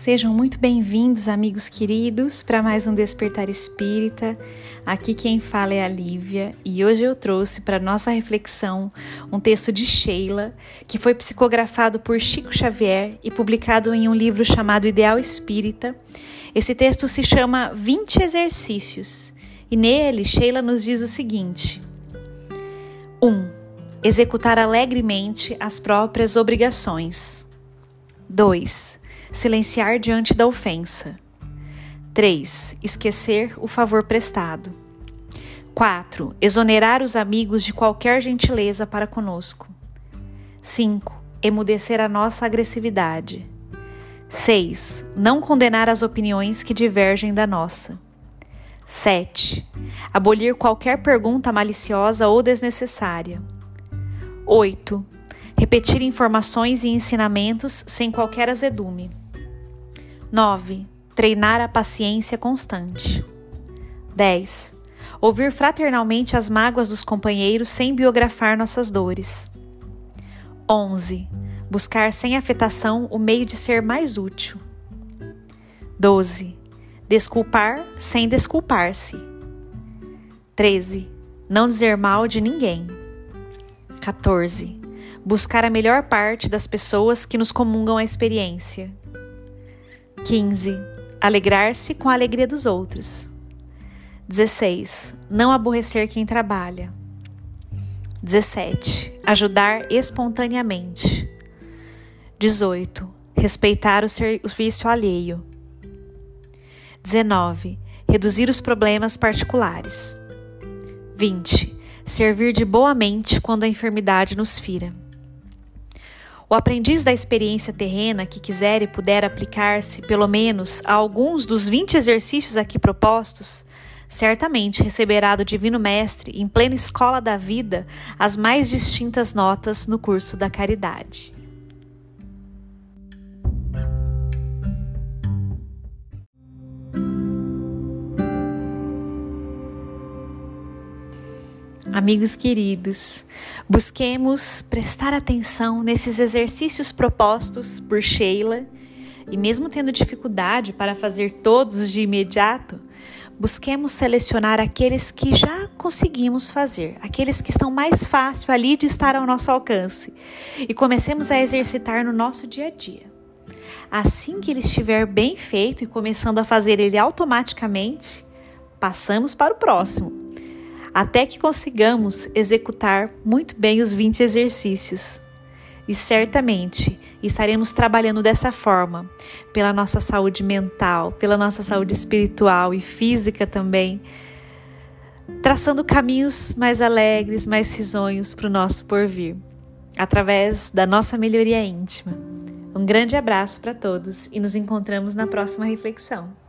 Sejam muito bem-vindos, amigos queridos, para mais um Despertar Espírita. Aqui quem fala é a Lívia e hoje eu trouxe para nossa reflexão um texto de Sheila que foi psicografado por Chico Xavier e publicado em um livro chamado Ideal Espírita. Esse texto se chama 20 Exercícios e nele Sheila nos diz o seguinte: 1. Um, executar alegremente as próprias obrigações. 2 silenciar diante da ofensa. 3. Esquecer o favor prestado. 4. Exonerar os amigos de qualquer gentileza para conosco. 5. Emudecer a nossa agressividade. 6. Não condenar as opiniões que divergem da nossa. 7. Abolir qualquer pergunta maliciosa ou desnecessária. 8. Repetir informações e ensinamentos sem qualquer azedume. 9. Treinar a paciência constante. 10. Ouvir fraternalmente as mágoas dos companheiros sem biografar nossas dores. 11. Buscar sem afetação o meio de ser mais útil. 12. Desculpar sem desculpar-se. 13. Não dizer mal de ninguém. 14. Buscar a melhor parte das pessoas que nos comungam a experiência. 15. Alegrar-se com a alegria dos outros. 16. Não aborrecer quem trabalha. 17. Ajudar espontaneamente. 18. Respeitar o serviço alheio. 19. Reduzir os problemas particulares. 20. Servir de boa mente quando a enfermidade nos fira. O aprendiz da experiência terrena que quiser e puder aplicar-se, pelo menos, a alguns dos 20 exercícios aqui propostos, certamente receberá do Divino Mestre, em plena escola da vida, as mais distintas notas no curso da caridade. Amigos queridos, busquemos prestar atenção nesses exercícios propostos por Sheila. E, mesmo tendo dificuldade para fazer todos de imediato, busquemos selecionar aqueles que já conseguimos fazer, aqueles que estão mais fácil ali de estar ao nosso alcance. E comecemos a exercitar no nosso dia a dia. Assim que ele estiver bem feito e começando a fazer ele automaticamente, passamos para o próximo até que consigamos executar muito bem os 20 exercícios. E certamente estaremos trabalhando dessa forma, pela nossa saúde mental, pela nossa saúde espiritual e física também, traçando caminhos mais alegres, mais risonhos para o nosso porvir, através da nossa melhoria íntima. Um grande abraço para todos e nos encontramos na próxima reflexão.